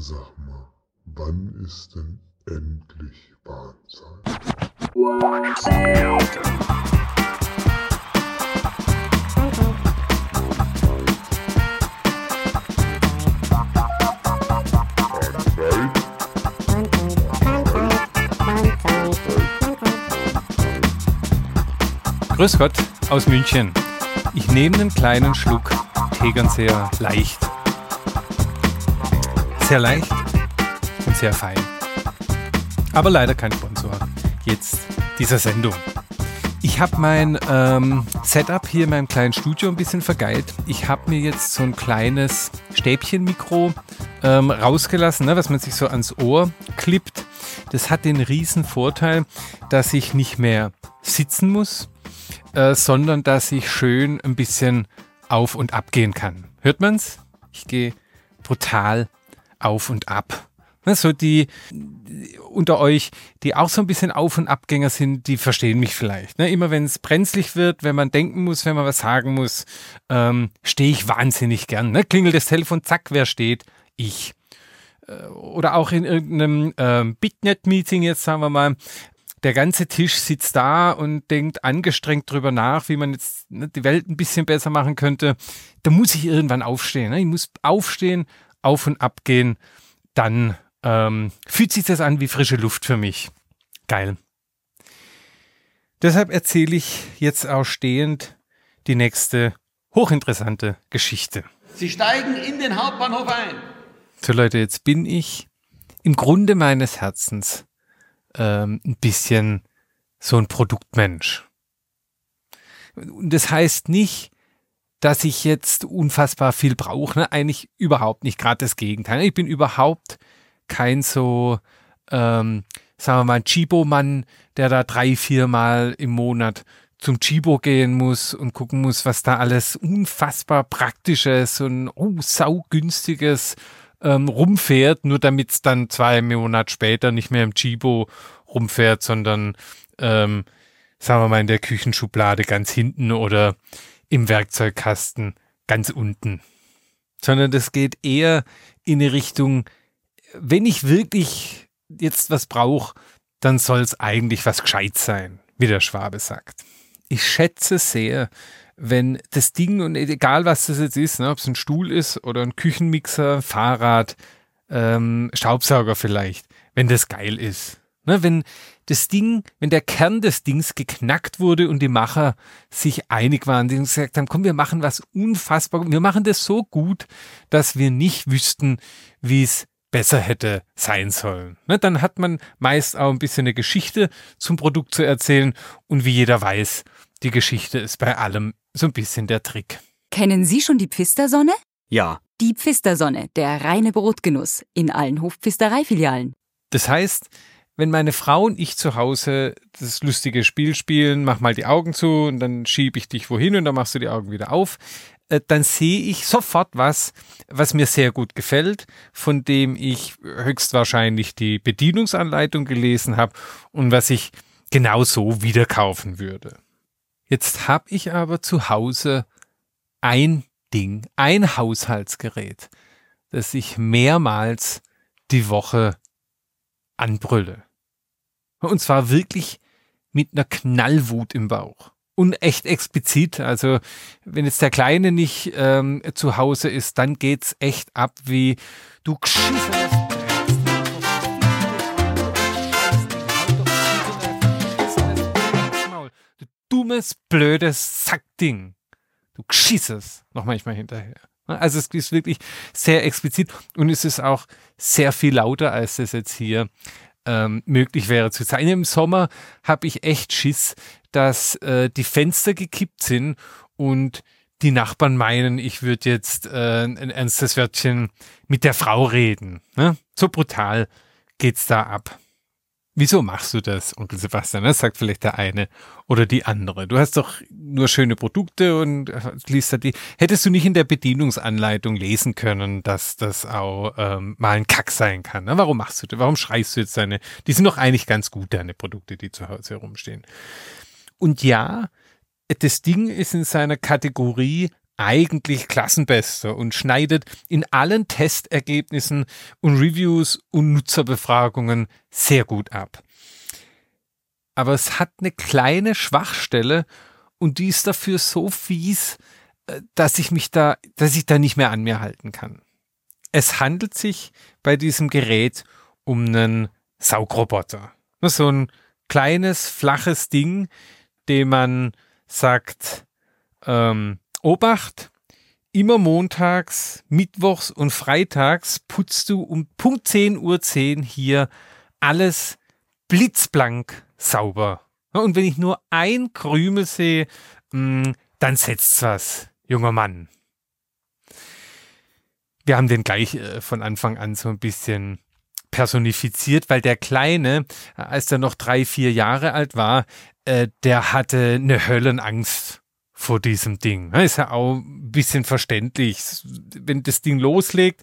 Sag mal, wann ist denn endlich Bahnzeit? Grüß Gott aus München. Ich nehme einen kleinen Schluck Tegernseer leicht. Sehr leicht und sehr fein. Aber leider kein Sponsor. Jetzt dieser Sendung. Ich habe mein ähm, Setup hier in meinem kleinen Studio ein bisschen vergeilt. Ich habe mir jetzt so ein kleines Stäbchenmikro ähm, rausgelassen, ne, was man sich so ans Ohr klippt. Das hat den riesen Vorteil, dass ich nicht mehr sitzen muss, äh, sondern dass ich schön ein bisschen auf und ab gehen kann. Hört man's? Ich gehe brutal auf und ab. Ne, so die unter euch, die auch so ein bisschen Auf- und Abgänger sind, die verstehen mich vielleicht. Ne? Immer wenn es brenzlig wird, wenn man denken muss, wenn man was sagen muss, ähm, stehe ich wahnsinnig gern. Ne? Klingelt das Telefon, zack, wer steht? Ich. Äh, oder auch in irgendeinem ähm, Bitnet-Meeting jetzt, sagen wir mal, der ganze Tisch sitzt da und denkt angestrengt drüber nach, wie man jetzt die Welt ein bisschen besser machen könnte. Da muss ich irgendwann aufstehen. Ich muss aufstehen, auf und ab gehen. Dann ähm, fühlt sich das an wie frische Luft für mich. Geil. Deshalb erzähle ich jetzt auch stehend die nächste hochinteressante Geschichte. Sie steigen in den Hauptbahnhof ein. So Leute, jetzt bin ich im Grunde meines Herzens ähm, ein bisschen so ein Produktmensch. Und das heißt nicht, dass ich jetzt unfassbar viel brauche. Ne? Eigentlich überhaupt nicht, gerade das Gegenteil. Ich bin überhaupt kein so, ähm, sagen wir mal, Chibo-Mann, der da drei, vier Mal im Monat zum Chibo gehen muss und gucken muss, was da alles unfassbar praktisches und oh, saugünstiges ähm, rumfährt, nur damit es dann zwei Monate später nicht mehr im Chibo rumfährt, sondern ähm, sagen wir mal in der Küchenschublade ganz hinten oder im Werkzeugkasten ganz unten. Sondern das geht eher in eine Richtung, wenn ich wirklich jetzt was brauche, dann soll es eigentlich was gescheit sein, wie der Schwabe sagt. Ich schätze sehr, wenn das Ding, und egal was das jetzt ist, ne, ob es ein Stuhl ist oder ein Küchenmixer, Fahrrad, ähm, Staubsauger vielleicht, wenn das geil ist. Ne, wenn das Ding, wenn der Kern des Dings geknackt wurde und die Macher sich einig waren, die gesagt haben, komm, wir machen was unfassbar, wir machen das so gut, dass wir nicht wüssten, wie es besser hätte sein sollen. Ne, dann hat man meist auch ein bisschen eine Geschichte zum Produkt zu erzählen und wie jeder weiß, die Geschichte ist bei allem so ein bisschen der Trick. Kennen Sie schon die Pfistersonne? Ja, Die Pfistersonne, der reine Brotgenuss in allen Hofpfistereifilialen. Das heißt, wenn meine Frau und ich zu Hause das lustige Spiel spielen, mach mal die Augen zu und dann schiebe ich dich wohin und dann machst du die Augen wieder auf, äh, dann sehe ich sofort was, was mir sehr gut gefällt, von dem ich höchstwahrscheinlich die Bedienungsanleitung gelesen habe und was ich genau so wieder kaufen würde. Jetzt habe ich aber zu Hause ein Ding, ein Haushaltsgerät, das ich mehrmals die Woche anbrülle. Und zwar wirklich mit einer Knallwut im Bauch. Und echt explizit. Also, wenn jetzt der Kleine nicht ähm, zu Hause ist, dann geht's echt ab wie du geschissenes Du dummes, blödes Sackding. Du geschisses. Noch manchmal hinterher. Also es ist wirklich sehr explizit und es ist auch sehr viel lauter, als es jetzt hier ähm, möglich wäre zu sein. Im Sommer habe ich echt Schiss, dass äh, die Fenster gekippt sind und die Nachbarn meinen, ich würde jetzt äh, ein ernstes Wörtchen mit der Frau reden. Ne? So brutal geht's da ab. Wieso machst du das, Onkel Sebastian? Das sagt vielleicht der eine oder die andere. Du hast doch nur schöne Produkte und liest da die. Hättest du nicht in der Bedienungsanleitung lesen können, dass das auch ähm, mal ein Kack sein kann? Ne? Warum machst du das? Warum schreist du jetzt deine? Die sind doch eigentlich ganz gut, deine Produkte, die zu Hause herumstehen. Und ja, das Ding ist in seiner Kategorie eigentlich Klassenbester und schneidet in allen Testergebnissen und Reviews und Nutzerbefragungen sehr gut ab. Aber es hat eine kleine Schwachstelle und die ist dafür so fies, äh, dass ich mich da, dass ich da nicht mehr an mir halten kann. Es handelt sich bei diesem Gerät um einen Saugroboter. So ein kleines, flaches Ding, dem man sagt, ähm, Obacht, immer montags, mittwochs und freitags putzt du um Punkt 10 Uhr 10 hier alles blitzblank sauber. Und wenn ich nur ein Krümel sehe, mm, dann setzt's was, junger Mann. Wir haben den gleich äh, von Anfang an so ein bisschen personifiziert, weil der Kleine, als der noch drei, vier Jahre alt war, äh, der hatte eine Höllenangst vor diesem Ding. Ist ja auch ein bisschen verständlich. Wenn das Ding loslegt,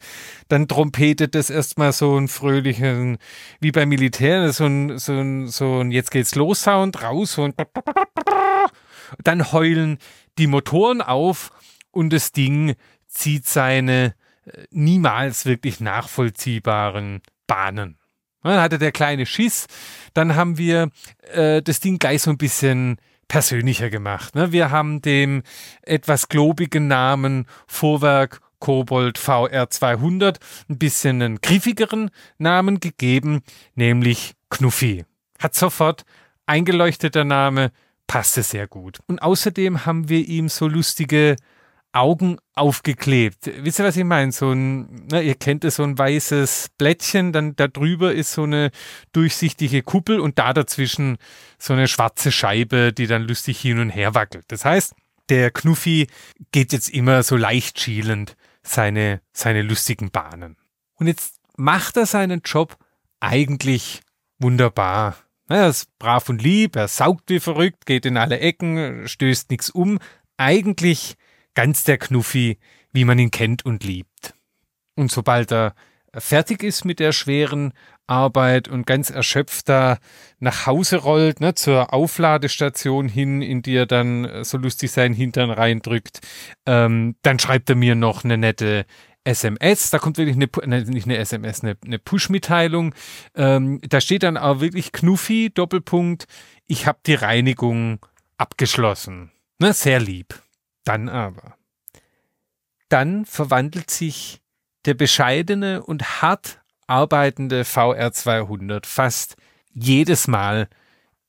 dann trompetet das erstmal so einen fröhlichen, wie beim Militär, so ein, so ein, so ein Jetzt geht's los Sound raus, ein dann heulen die Motoren auf und das Ding zieht seine äh, niemals wirklich nachvollziehbaren Bahnen. Dann hatte der kleine Schiss. Dann haben wir äh, das Ding gleich so ein bisschen persönlicher gemacht. Ne? Wir haben dem etwas globigen Namen Vorwerk Kobold VR200 ein bisschen einen griffigeren Namen gegeben, nämlich Knuffi. Hat sofort eingeleuchteter Name, passte sehr gut. Und außerdem haben wir ihm so lustige Augen aufgeklebt. Wisst ihr, was ich meine? So ein, ne, ihr kennt es, so ein weißes Blättchen, dann da drüber ist so eine durchsichtige Kuppel und da dazwischen so eine schwarze Scheibe, die dann lustig hin und her wackelt. Das heißt, der Knuffi geht jetzt immer so leicht schielend seine, seine lustigen Bahnen. Und jetzt macht er seinen Job eigentlich wunderbar. Er ist brav und lieb, er saugt wie verrückt, geht in alle Ecken, stößt nichts um. Eigentlich ganz der Knuffi, wie man ihn kennt und liebt. Und sobald er fertig ist mit der schweren Arbeit und ganz erschöpft da nach Hause rollt, ne, zur Aufladestation hin, in die er dann äh, so lustig seinen Hintern reindrückt, ähm, dann schreibt er mir noch eine nette SMS, da kommt wirklich eine, ne, nicht eine SMS, eine, eine Push-Mitteilung. Ähm, da steht dann auch wirklich Knuffi, Doppelpunkt, ich habe die Reinigung abgeschlossen. Ne, sehr lieb. Dann aber. Dann verwandelt sich der bescheidene und hart arbeitende VR200 fast jedes Mal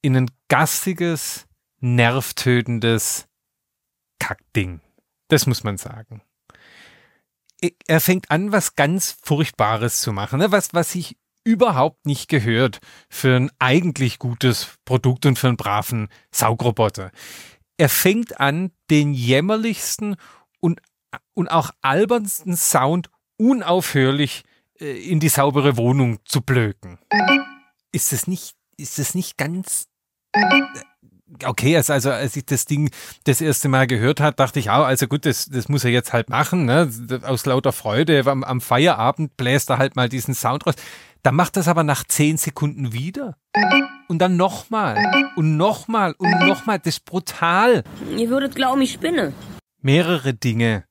in ein gastiges, nervtötendes Kackding. Das muss man sagen. Er fängt an, was ganz Furchtbares zu machen, ne? was, was sich überhaupt nicht gehört für ein eigentlich gutes Produkt und für einen braven Saugroboter er fängt an, den jämmerlichsten und, und auch albernsten Sound unaufhörlich äh, in die saubere Wohnung zu blöken. Ist es nicht, ist es nicht ganz äh, okay, also, als ich das Ding das erste Mal gehört hat, dachte ich, auch, also gut, das, das muss er jetzt halt machen, ne? aus lauter Freude. Am, am Feierabend bläst er halt mal diesen Sound raus. Dann macht das aber nach zehn Sekunden wieder. Und dann nochmal. Und nochmal. Und nochmal. Das ist brutal. Ihr würdet glauben, ich spinne. Mehrere Dinge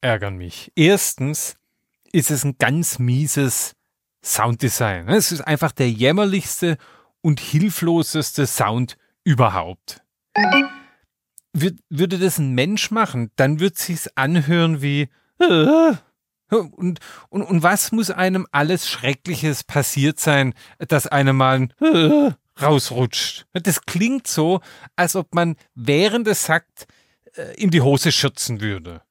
ärgern mich. Erstens ist es ein ganz mieses Sounddesign. Es ist einfach der jämmerlichste und hilfloseste Sound überhaupt. würde das ein Mensch machen, dann würde es sich anhören wie äh, und, und, und was muss einem alles Schreckliches passiert sein, dass einem mal äh, rausrutscht? Das klingt so, als ob man während es sagt, äh, in die Hose schürzen würde.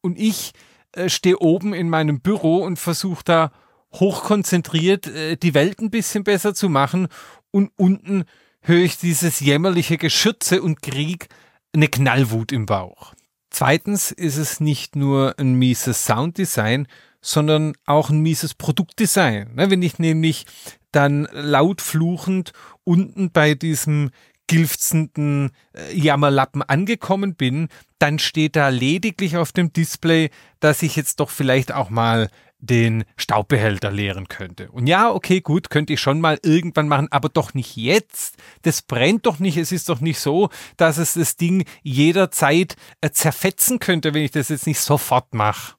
Und ich äh, stehe oben in meinem Büro und versuche da hochkonzentriert äh, die Welt ein bisschen besser zu machen und unten höre ich dieses jämmerliche Geschütze und Krieg eine Knallwut im Bauch. Zweitens ist es nicht nur ein mieses Sounddesign, sondern auch ein mieses Produktdesign. Ne, wenn ich nämlich dann laut fluchend unten bei diesem gilfzenden äh, Jammerlappen angekommen bin, dann steht da lediglich auf dem Display, dass ich jetzt doch vielleicht auch mal den Staubbehälter leeren könnte. Und ja, okay, gut, könnte ich schon mal irgendwann machen, aber doch nicht jetzt. Das brennt doch nicht. Es ist doch nicht so, dass es das Ding jederzeit äh, zerfetzen könnte, wenn ich das jetzt nicht sofort mache.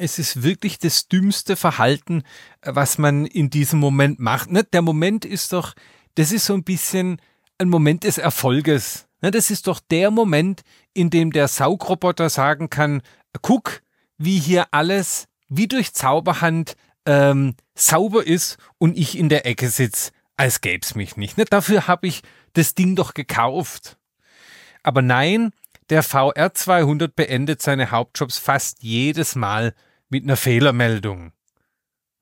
Es ist wirklich das dümmste Verhalten, was man in diesem Moment macht. Ne? Der Moment ist doch, das ist so ein bisschen ein Moment des Erfolges. Ne? Das ist doch der Moment, in dem der Saugroboter sagen kann, guck, wie hier alles wie durch Zauberhand ähm, sauber ist und ich in der Ecke sitze, als gäb's mich nicht. Ne? Dafür habe ich das Ding doch gekauft. Aber nein, der VR 200 beendet seine Hauptjobs fast jedes Mal mit einer Fehlermeldung.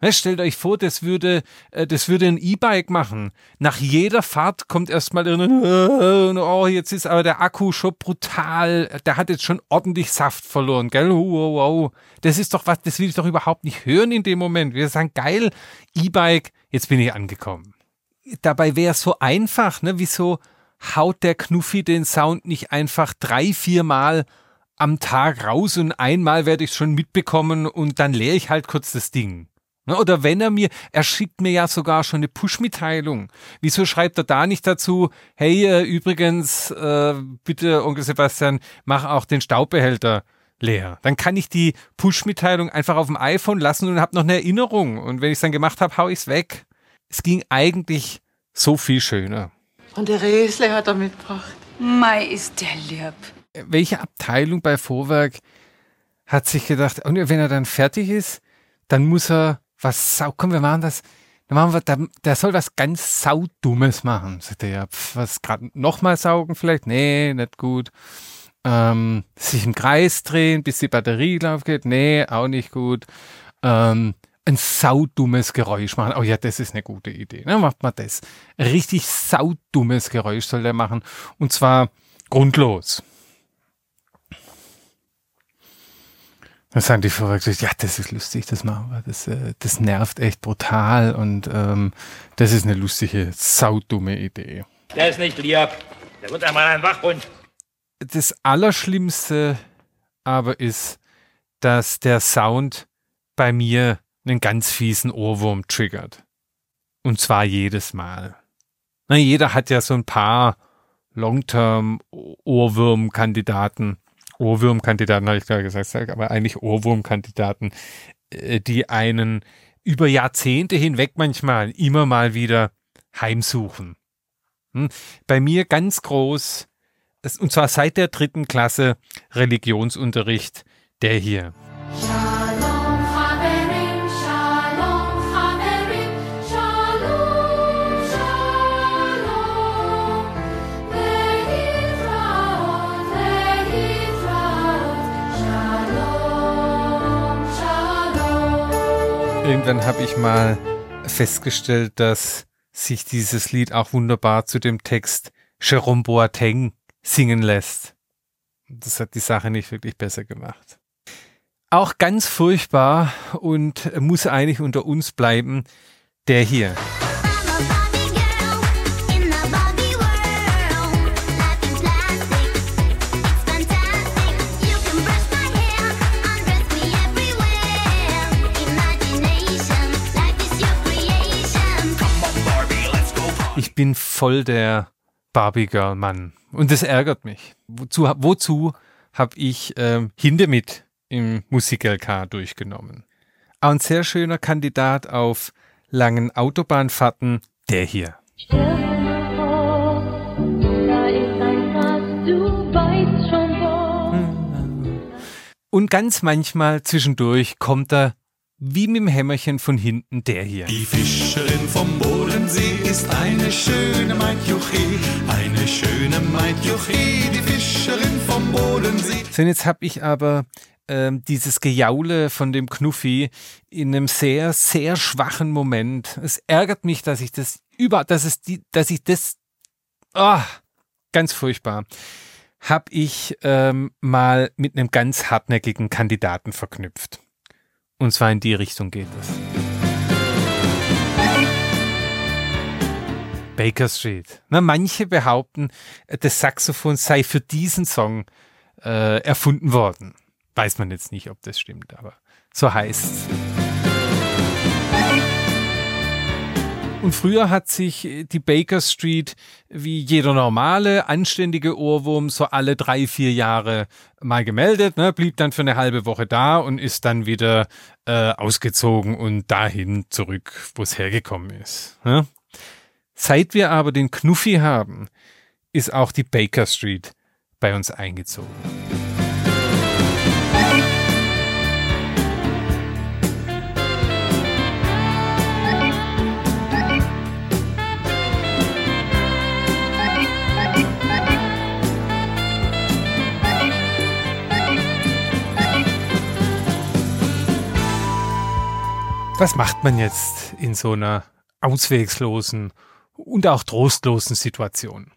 Stellt euch vor, das würde, äh, das würde ein E-Bike machen. Nach jeder Fahrt kommt erstmal irgendein, oh, jetzt ist aber der Akku schon brutal. Der hat jetzt schon ordentlich Saft verloren, gell? Wow, wow. Das ist doch was, das will ich doch überhaupt nicht hören in dem Moment. Wir sagen, geil, E-Bike, jetzt bin ich angekommen. Dabei wäre es so einfach, ne? Wieso haut der Knuffi den Sound nicht einfach drei, vier Mal am Tag raus und einmal werde ich es schon mitbekommen und dann leere ich halt kurz das Ding. Ne, oder wenn er mir, er schickt mir ja sogar schon eine Push-Mitteilung. Wieso schreibt er da nicht dazu, hey, äh, übrigens, äh, bitte, Onkel Sebastian, mach auch den Staubbehälter leer. Dann kann ich die Push-Mitteilung einfach auf dem iPhone lassen und habe noch eine Erinnerung. Und wenn ich es dann gemacht habe, hau ich es weg. Es ging eigentlich so viel schöner. Und der Resle hat er mitgebracht. Mei, ist der lieb. Welche Abteilung bei Vorwerk hat sich gedacht, und wenn er dann fertig ist, dann muss er was sau, komm, wir machen das, dann machen wir, der, der soll was ganz saudummes machen. Sagt er, ja, pf, was gerade nochmal saugen vielleicht? Nee, nicht gut. Ähm, sich im Kreis drehen, bis die Batterie drauf geht? Nee, auch nicht gut. Ähm, ein saudummes Geräusch machen. Oh ja, das ist eine gute Idee. Dann macht man das. Ein richtig saudummes Geräusch soll der machen. Und zwar grundlos. Dann sagen die Verrückten, ja, das ist lustig, das machen wir. Das, äh, das nervt echt brutal und ähm, das ist eine lustige, saudumme Idee. Der ist nicht lieb. Der wird einmal ein Wachhund. Das Allerschlimmste aber ist, dass der Sound bei mir einen ganz fiesen Ohrwurm triggert. Und zwar jedes Mal. Na, jeder hat ja so ein paar Long-Term-Ohrwurm-Kandidaten. Ohrwurmkandidaten, habe ich gerade gesagt, aber eigentlich Ohrwurmkandidaten, äh, die einen über Jahrzehnte hinweg manchmal immer mal wieder heimsuchen. Hm? Bei mir ganz groß, und zwar seit der dritten Klasse Religionsunterricht, der hier. Irgendwann habe ich mal festgestellt, dass sich dieses Lied auch wunderbar zu dem Text Jerome Boateng singen lässt. Das hat die Sache nicht wirklich besser gemacht. Auch ganz furchtbar und muss eigentlich unter uns bleiben, der hier. Ich bin voll der Barbie-Girl-Mann. Und das ärgert mich. Wozu, wozu habe ich ähm, Hindemith im Musik-LK durchgenommen? Ein sehr schöner Kandidat auf langen Autobahnfahrten, der hier. Und ganz manchmal zwischendurch kommt er wie mit dem Hämmerchen von hinten der hier. Die Fischerin vom Bodensee ist eine schöne Maidjuche, eine schöne Maidjuche, die Fischerin vom Bodensee. So, und jetzt habe ich aber ähm, dieses Gejaule von dem Knuffi in einem sehr, sehr schwachen Moment. Es ärgert mich, dass ich das über, dass es die, dass ich das, oh, ganz furchtbar, habe ich ähm, mal mit einem ganz hartnäckigen Kandidaten verknüpft. Und zwar in die Richtung geht es. Baker Street. Na, manche behaupten, das Saxophon sei für diesen Song äh, erfunden worden. Weiß man jetzt nicht, ob das stimmt, aber so heißt's. Und früher hat sich die Baker Street wie jeder normale, anständige Ohrwurm so alle drei, vier Jahre mal gemeldet, ne, blieb dann für eine halbe Woche da und ist dann wieder äh, ausgezogen und dahin zurück, wo es hergekommen ist. Ne? Seit wir aber den Knuffi haben, ist auch die Baker Street bei uns eingezogen. Was macht man jetzt in so einer auswegslosen und auch trostlosen Situation?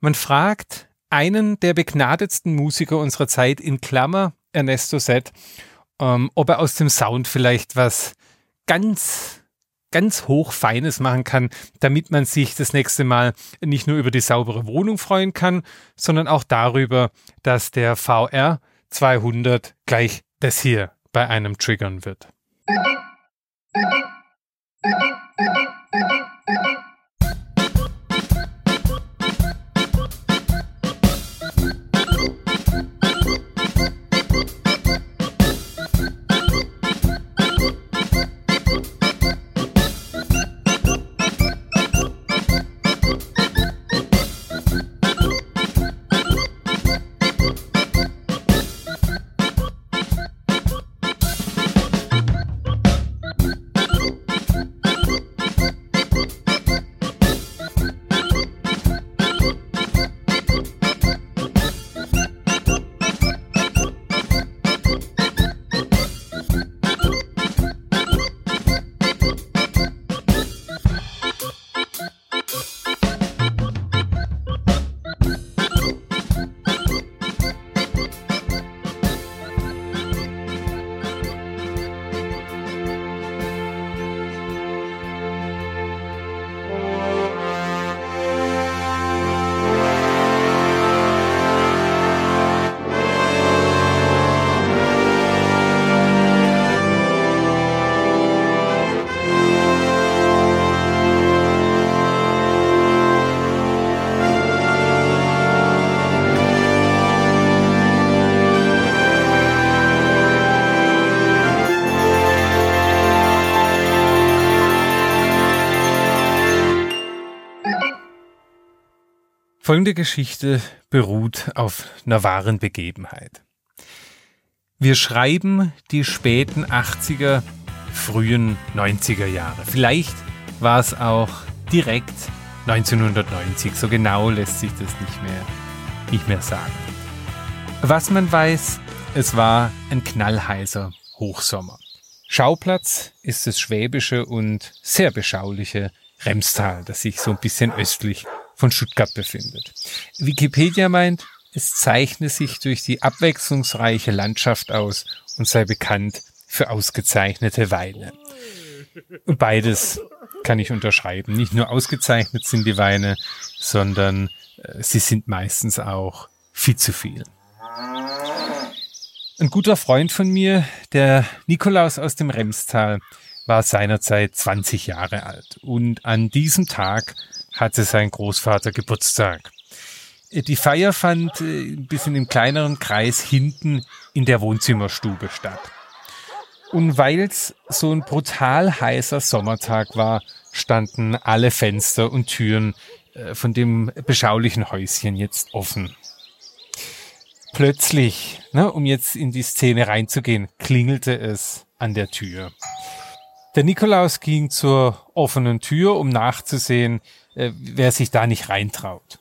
Man fragt einen der begnadetsten Musiker unserer Zeit in Klammer, Ernesto Set, ähm, ob er aus dem Sound vielleicht was ganz ganz hochfeines machen kann, damit man sich das nächste Mal nicht nur über die saubere Wohnung freuen kann, sondern auch darüber, dass der VR 200 gleich das hier bei einem triggern wird. Thank you. Folgende Geschichte beruht auf einer wahren Begebenheit. Wir schreiben die späten 80er, frühen 90er Jahre. Vielleicht war es auch direkt 1990. So genau lässt sich das nicht mehr, nicht mehr sagen. Was man weiß, es war ein knallheißer Hochsommer. Schauplatz ist das schwäbische und sehr beschauliche Remstal, das sich so ein bisschen östlich von Stuttgart befindet. Wikipedia meint, es zeichne sich durch die abwechslungsreiche Landschaft aus und sei bekannt für ausgezeichnete Weine. Und beides kann ich unterschreiben. Nicht nur ausgezeichnet sind die Weine, sondern äh, sie sind meistens auch viel zu viel. Ein guter Freund von mir, der Nikolaus aus dem Remstal, war seinerzeit 20 Jahre alt. Und an diesem Tag hatte sein Großvater Geburtstag. Die Feier fand äh, ein bisschen im kleineren Kreis hinten in der Wohnzimmerstube statt. Und weil es so ein brutal heißer Sommertag war, standen alle Fenster und Türen äh, von dem beschaulichen Häuschen jetzt offen. Plötzlich, ne, um jetzt in die Szene reinzugehen, klingelte es an der Tür. Der Nikolaus ging zur offenen Tür, um nachzusehen, äh, wer sich da nicht reintraut.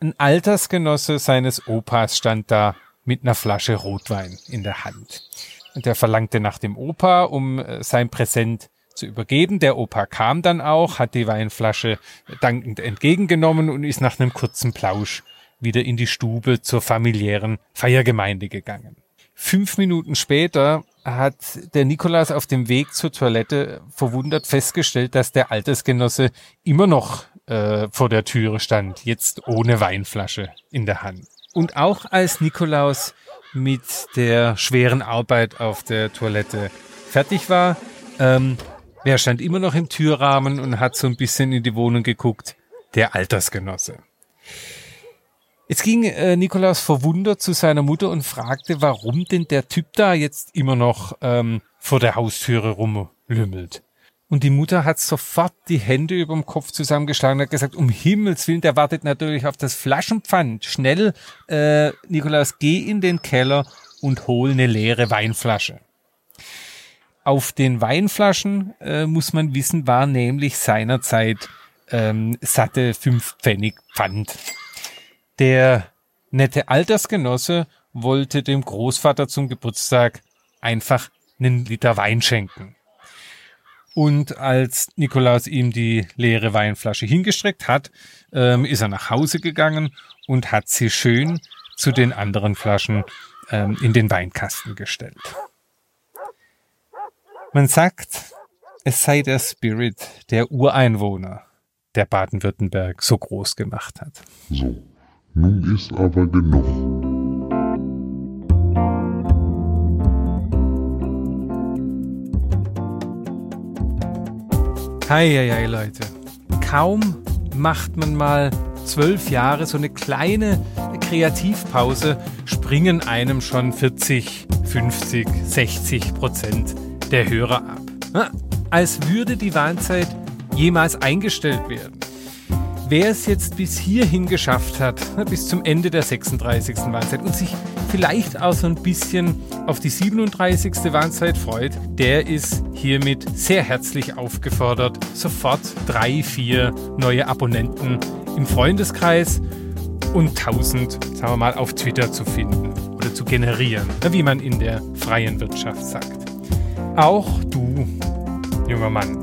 Ein Altersgenosse seines Opas stand da mit einer Flasche Rotwein in der Hand. Und er verlangte nach dem Opa, um äh, sein Präsent zu übergeben. Der Opa kam dann auch, hat die Weinflasche dankend entgegengenommen und ist nach einem kurzen Plausch wieder in die Stube zur familiären Feiergemeinde gegangen. Fünf Minuten später hat der Nikolaus auf dem Weg zur Toilette verwundert festgestellt, dass der Altersgenosse immer noch äh, vor der Türe stand, jetzt ohne Weinflasche in der Hand. Und auch als Nikolaus mit der schweren Arbeit auf der Toilette fertig war, ähm, wer stand immer noch im Türrahmen und hat so ein bisschen in die Wohnung geguckt? Der Altersgenosse. Jetzt ging äh, Nikolaus verwundert zu seiner Mutter und fragte, warum denn der Typ da jetzt immer noch ähm, vor der Haustüre rumlümmelt. Und die Mutter hat sofort die Hände über dem Kopf zusammengeschlagen und hat gesagt, um Himmels Willen, der wartet natürlich auf das Flaschenpfand. Schnell, äh, Nikolaus, geh in den Keller und hol eine leere Weinflasche. Auf den Weinflaschen, äh, muss man wissen, war nämlich seinerzeit ähm, satte fünf Pfennig Pfand. Der nette Altersgenosse wollte dem Großvater zum Geburtstag einfach einen Liter Wein schenken. Und als Nikolaus ihm die leere Weinflasche hingestreckt hat, ähm, ist er nach Hause gegangen und hat sie schön zu den anderen Flaschen ähm, in den Weinkasten gestellt. Man sagt, es sei der Spirit der Ureinwohner, der Baden-Württemberg so groß gemacht hat. So, nun ist aber genug. Heieiei, Leute. Kaum macht man mal zwölf Jahre so eine kleine Kreativpause, springen einem schon 40, 50, 60 Prozent der Hörer ab. Als würde die Warnzeit jemals eingestellt werden. Wer es jetzt bis hierhin geschafft hat, bis zum Ende der 36. Warnzeit und sich vielleicht auch so ein bisschen auf die 37. Warnzeit freut, der ist hiermit sehr herzlich aufgefordert, sofort drei, vier neue Abonnenten im Freundeskreis und 1000, sagen wir mal, auf Twitter zu finden oder zu generieren, wie man in der freien Wirtschaft sagt. Auch du, junger Mann,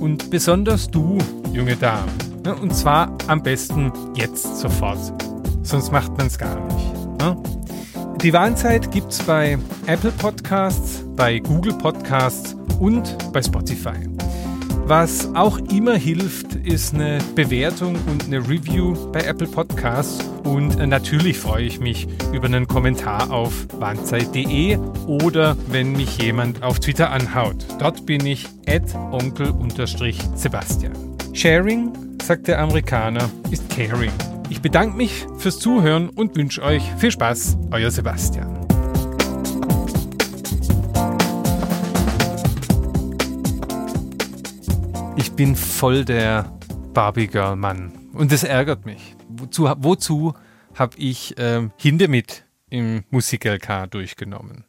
und besonders du, junge Dame, und zwar am besten jetzt sofort, sonst macht man es gar nicht. Ne? Die Warnzeit gibt's bei Apple Podcasts, bei Google Podcasts und bei Spotify. Was auch immer hilft, ist eine Bewertung und eine Review bei Apple Podcasts. Und natürlich freue ich mich über einen Kommentar auf warnzeit.de oder wenn mich jemand auf Twitter anhaut. Dort bin ich at onkel-sebastian. Sharing, sagt der Amerikaner, ist caring. Ich bedanke mich fürs Zuhören und wünsche euch viel Spaß, euer Sebastian. Ich bin voll der Barbie Girl Mann und das ärgert mich. Wozu, wozu habe ich ähm, Hinde mit im Musik-LK durchgenommen?